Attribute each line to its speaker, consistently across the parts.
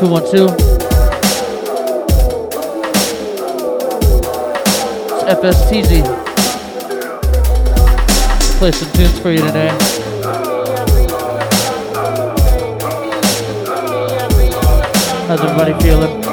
Speaker 1: Yeah, one two one two. It's FSTZ. Play some tunes for you today. How's everybody feeling?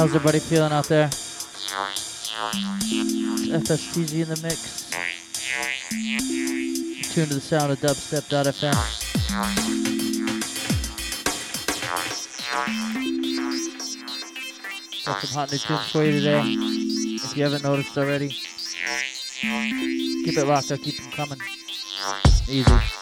Speaker 1: How's everybody feeling out there? FSTZ in the mix. Tune to the sound of dubstep.fm. Got some hot new tunes for you today. If you haven't noticed already, keep it locked. I'll keep them coming. Easy.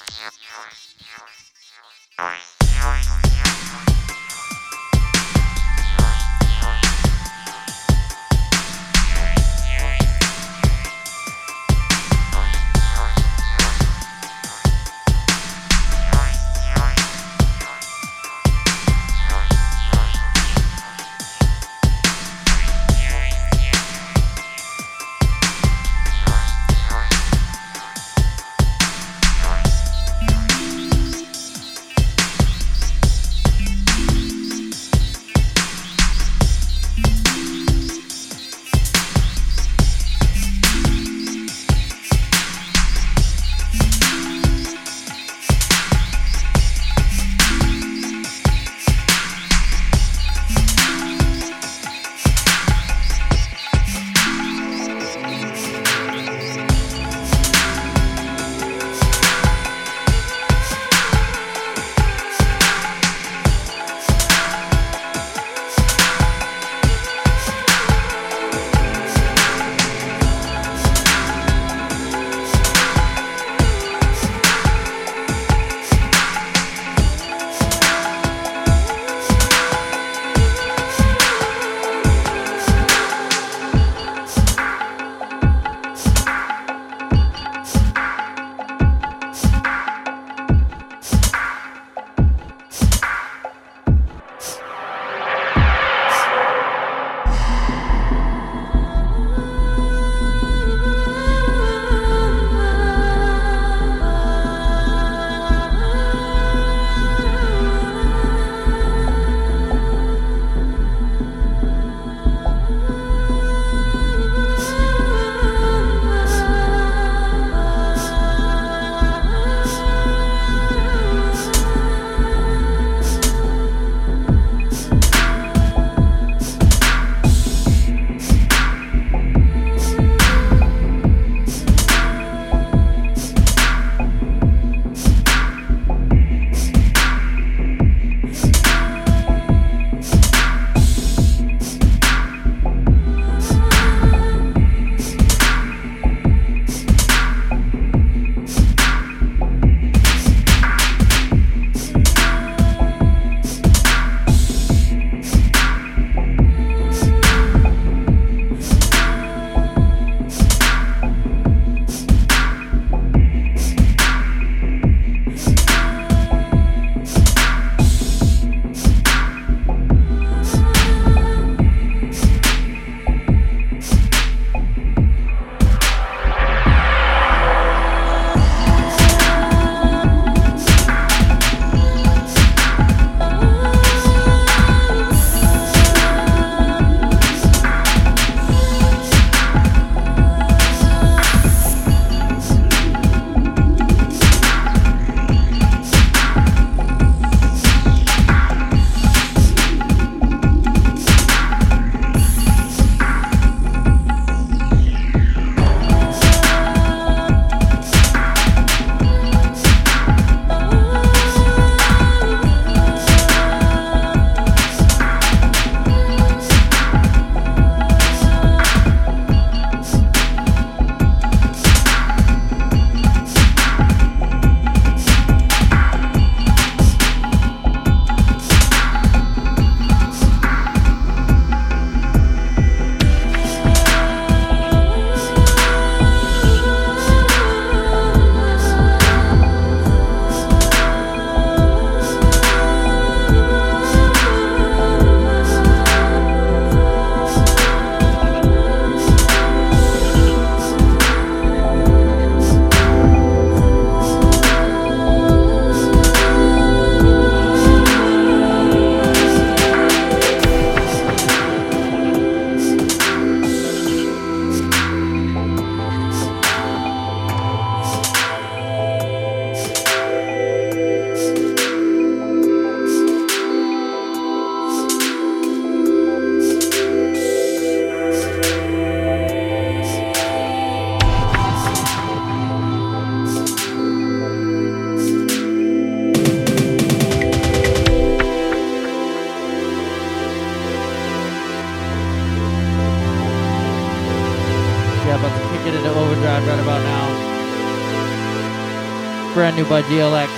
Speaker 1: New by DLX.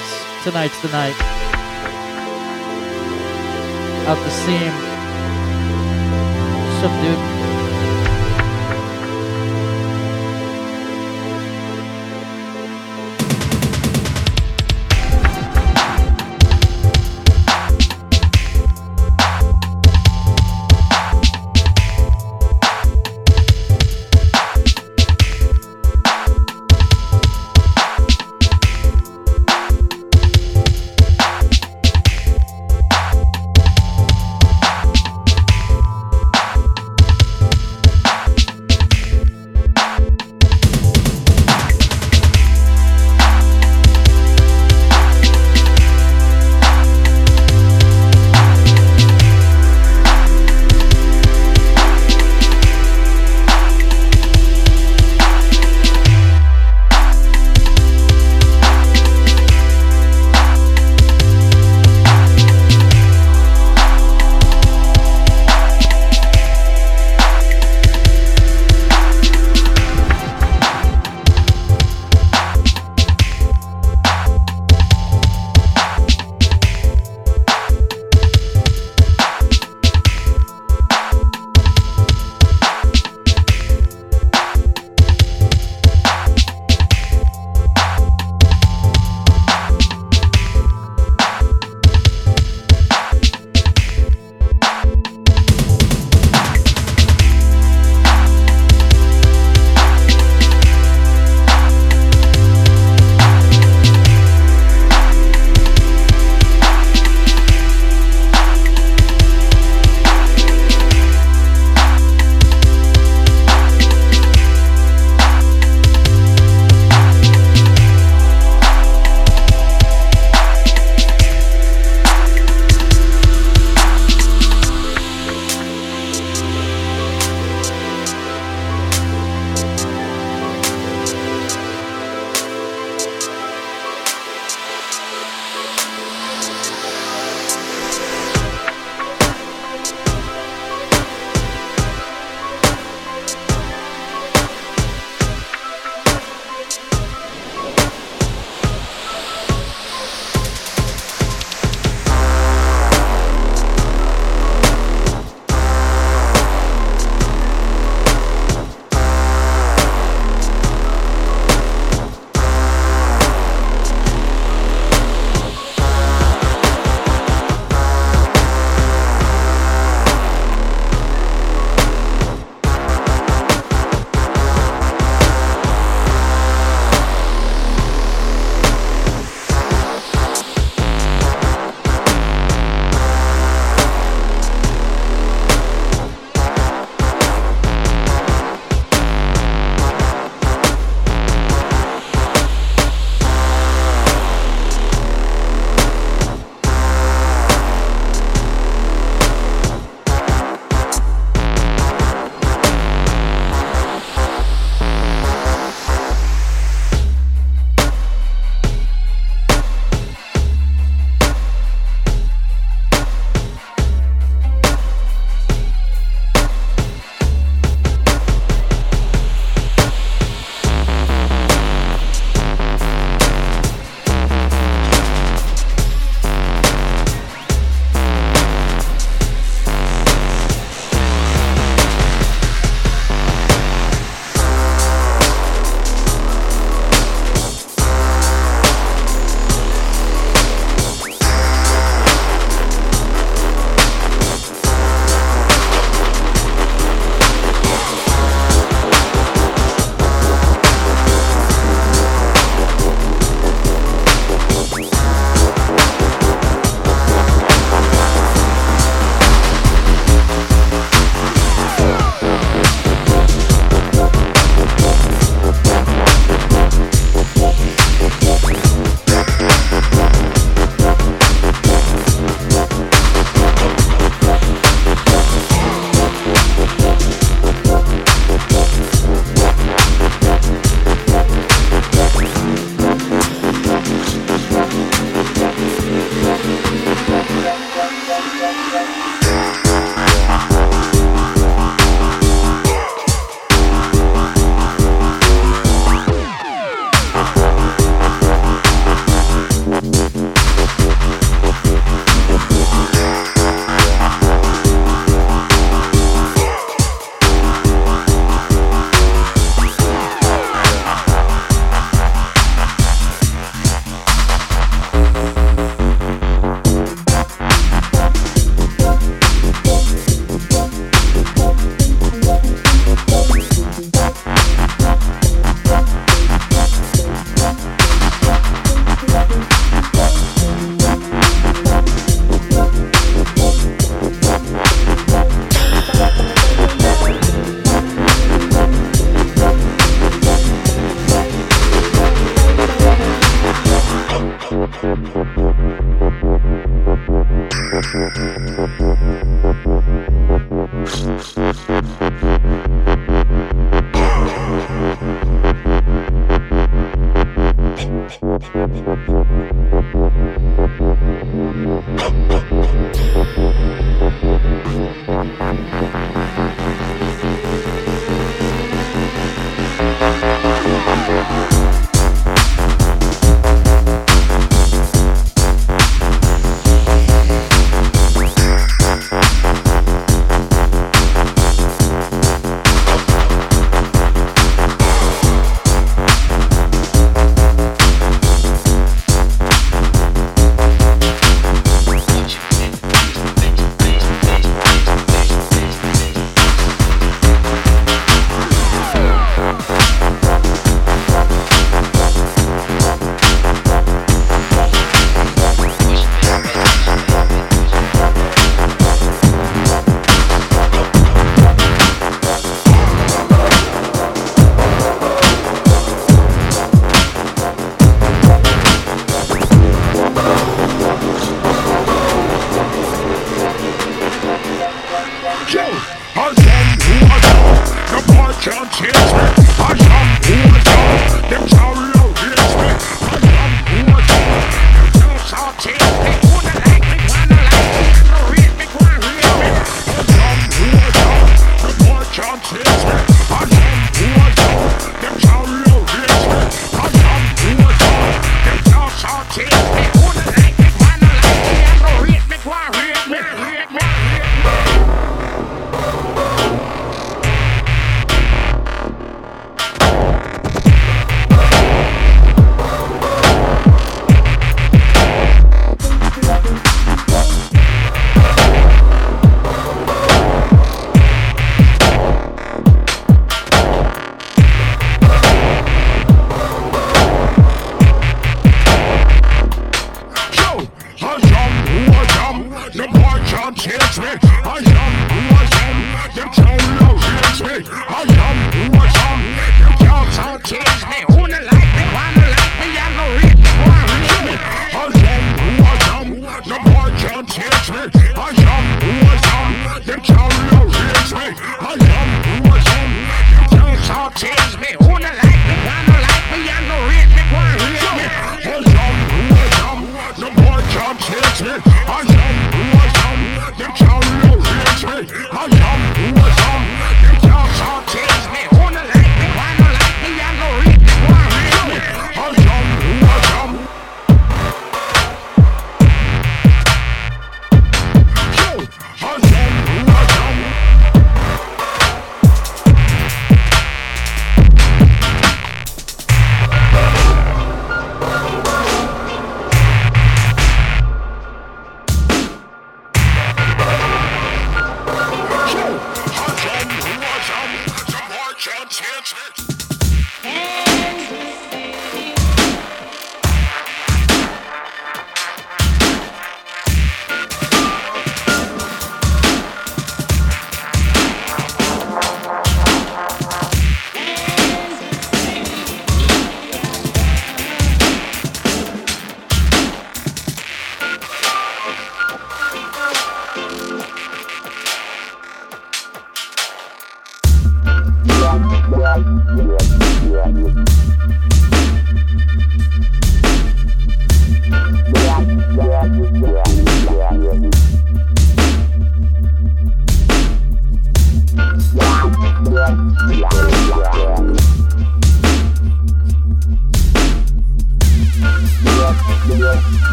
Speaker 1: Tonight's the night. Out the seam. Dude?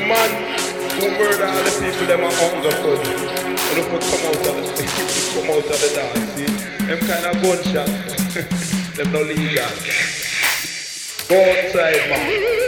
Speaker 2: the man who murder all the people them are hunger for you. And if we come out of the come out of the dance, see? Them kind of gunshot. them no legal.
Speaker 3: Go outside, man.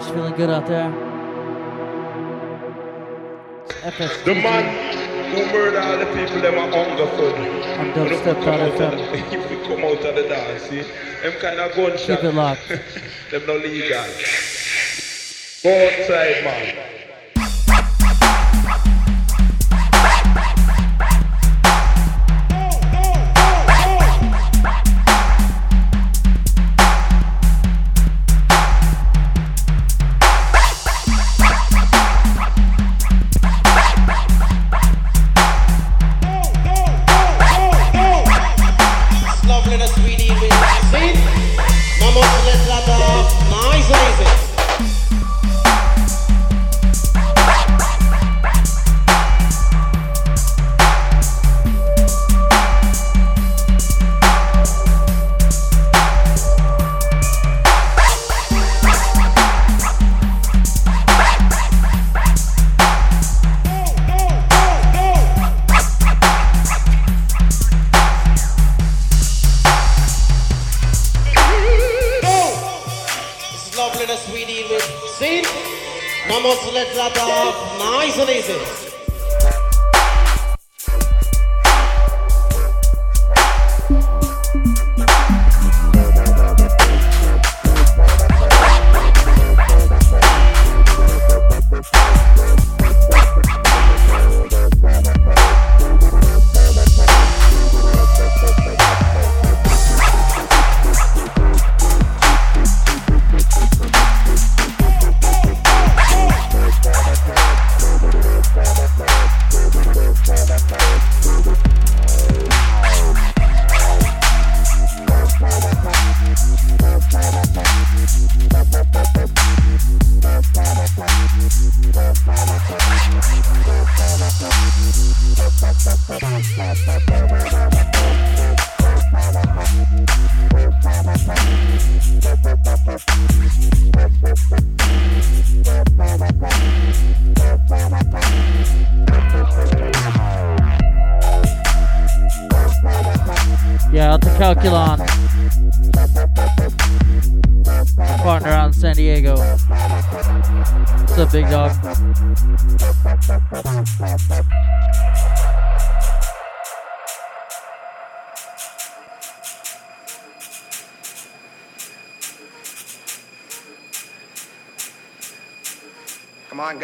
Speaker 3: Everybody's feeling good out there. The man who murdered all the people them are hunger for me. I'm dubstep out FM. If we come out of the dance, see, them kind of gunshot.
Speaker 1: Keep it locked.
Speaker 3: them no legal. Go outside, man.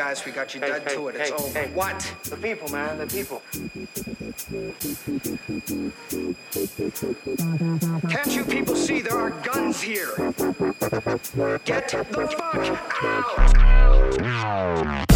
Speaker 4: Guys, we got you dead to it. It's over. What?
Speaker 5: The people, man, the people.
Speaker 4: Can't you people see there are guns here? Get the fuck out!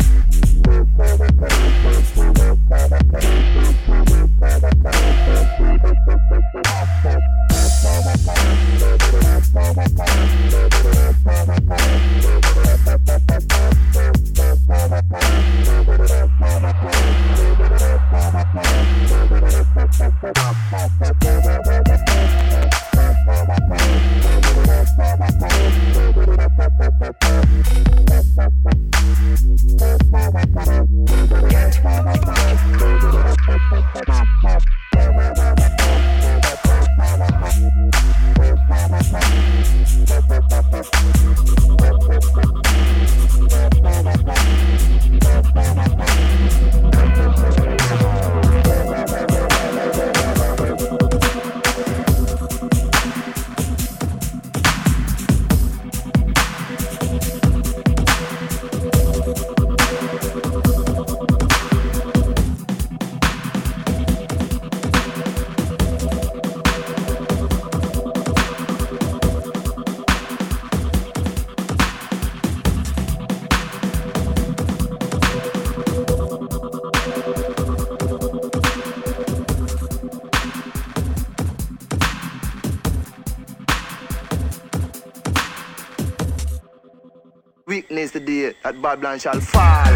Speaker 6: Weakness the day that Babylon shall fall.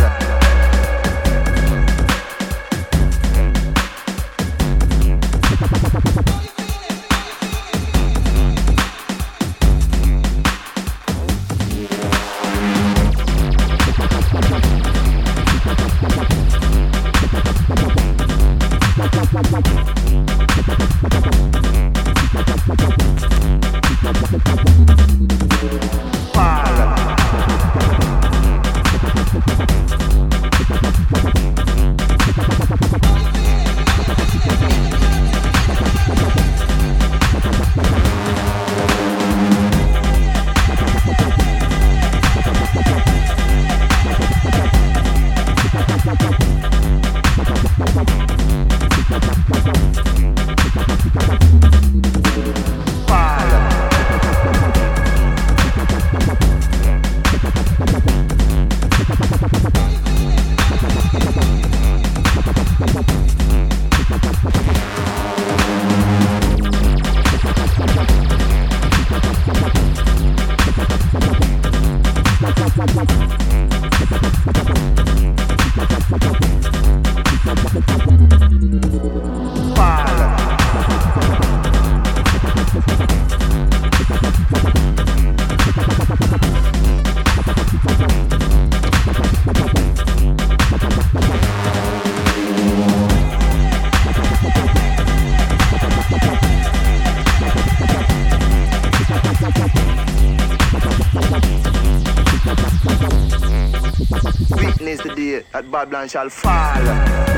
Speaker 6: Babylon shall fall.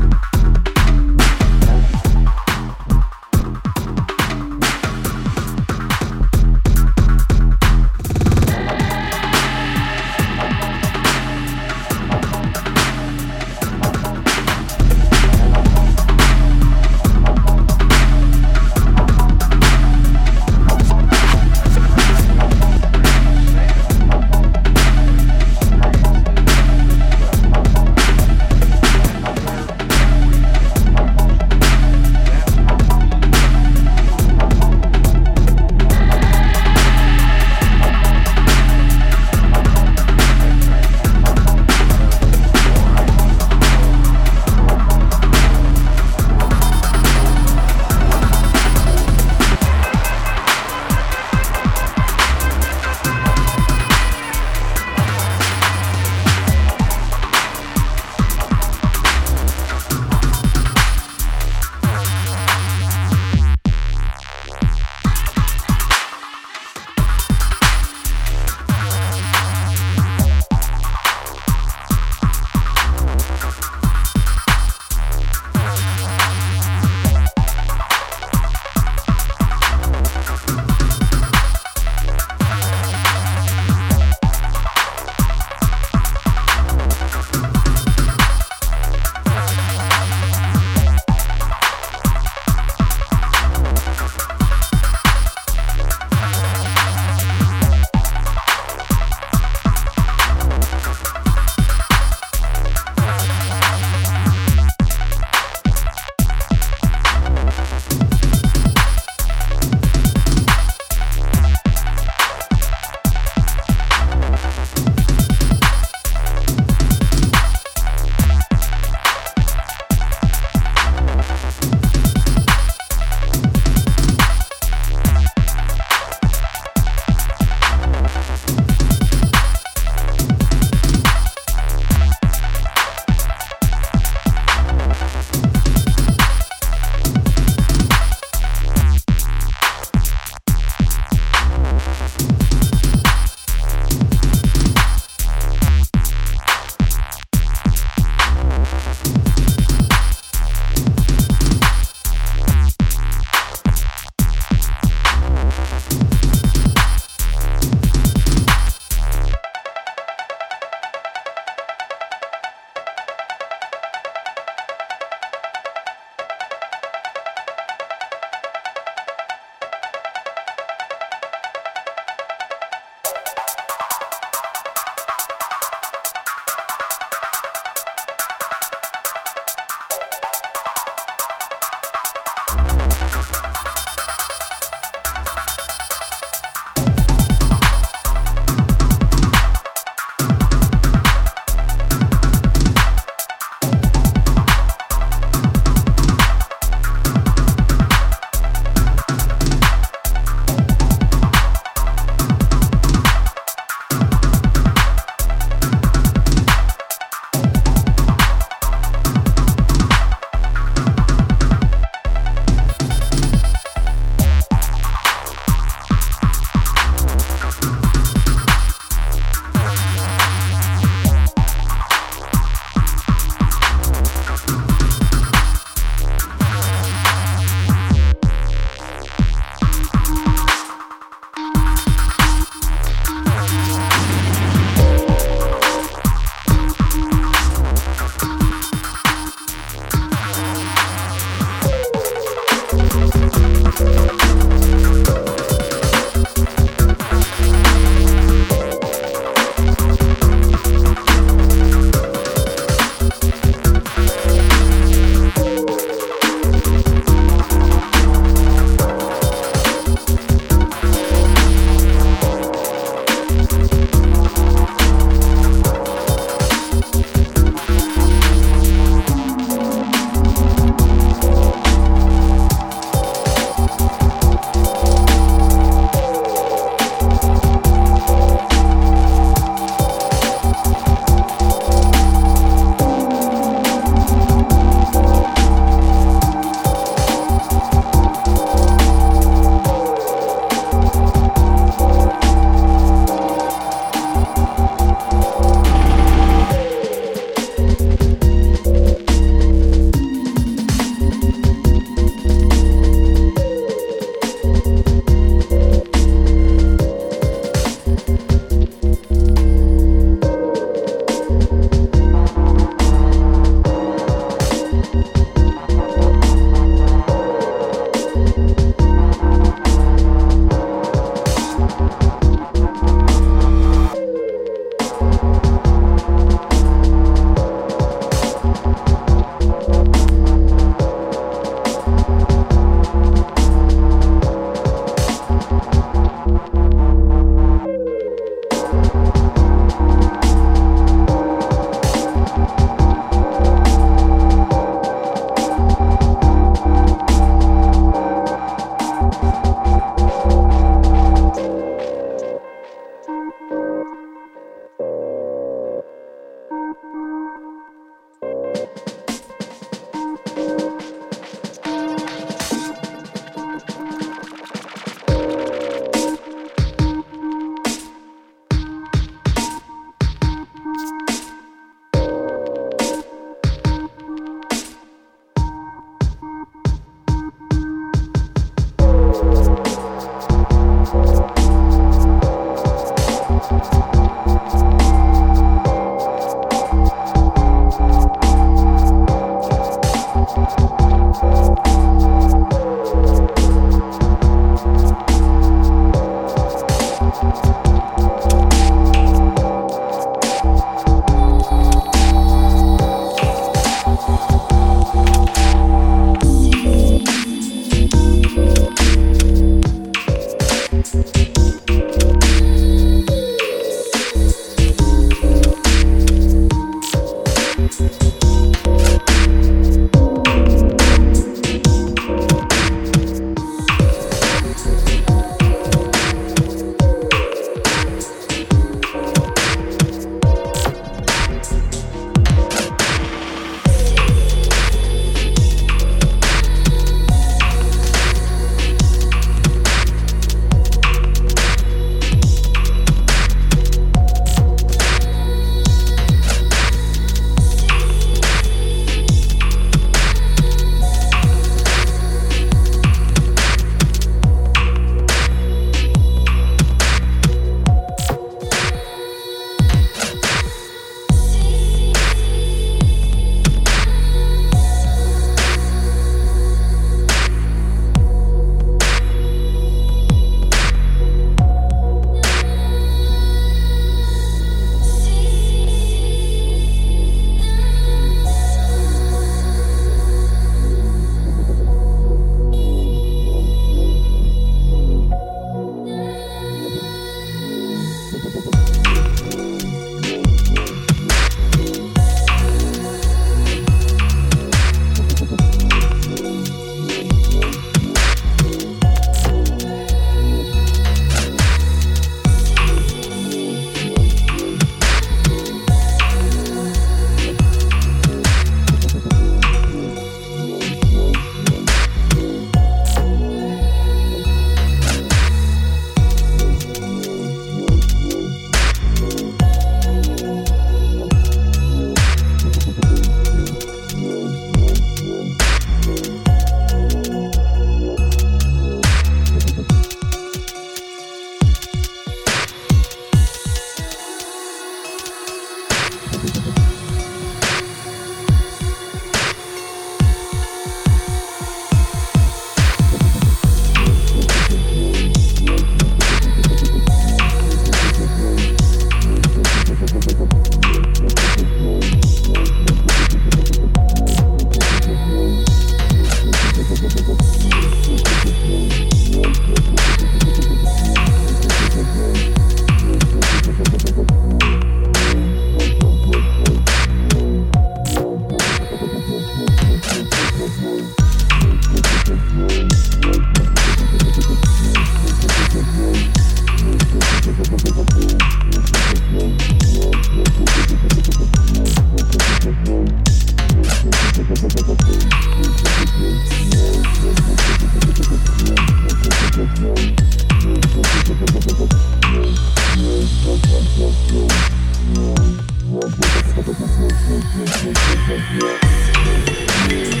Speaker 1: Yeah.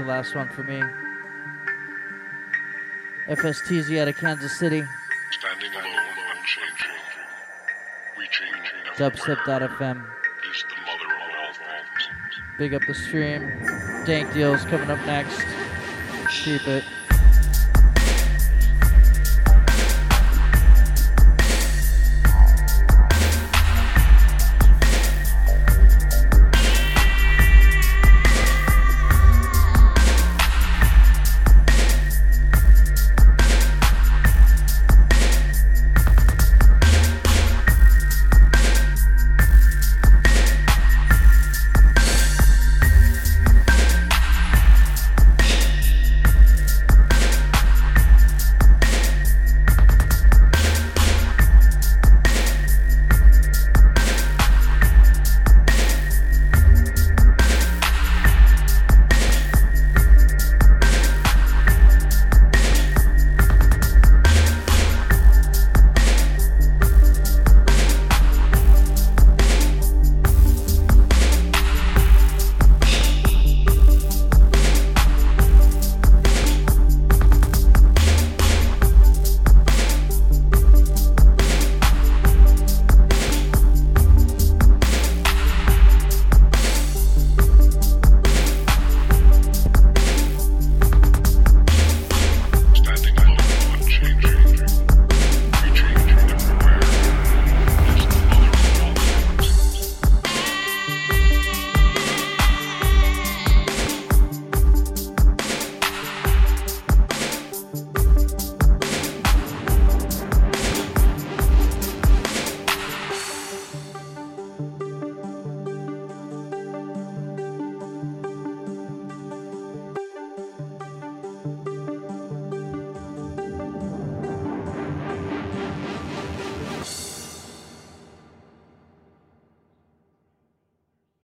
Speaker 1: The last one for me. FSTZ out of Kansas City.
Speaker 2: Standing alone, unchanging. Reaching
Speaker 1: Dubstep.fm.
Speaker 2: is the mother of all things.
Speaker 1: Big up the stream. Dank deals coming up next. Keep it.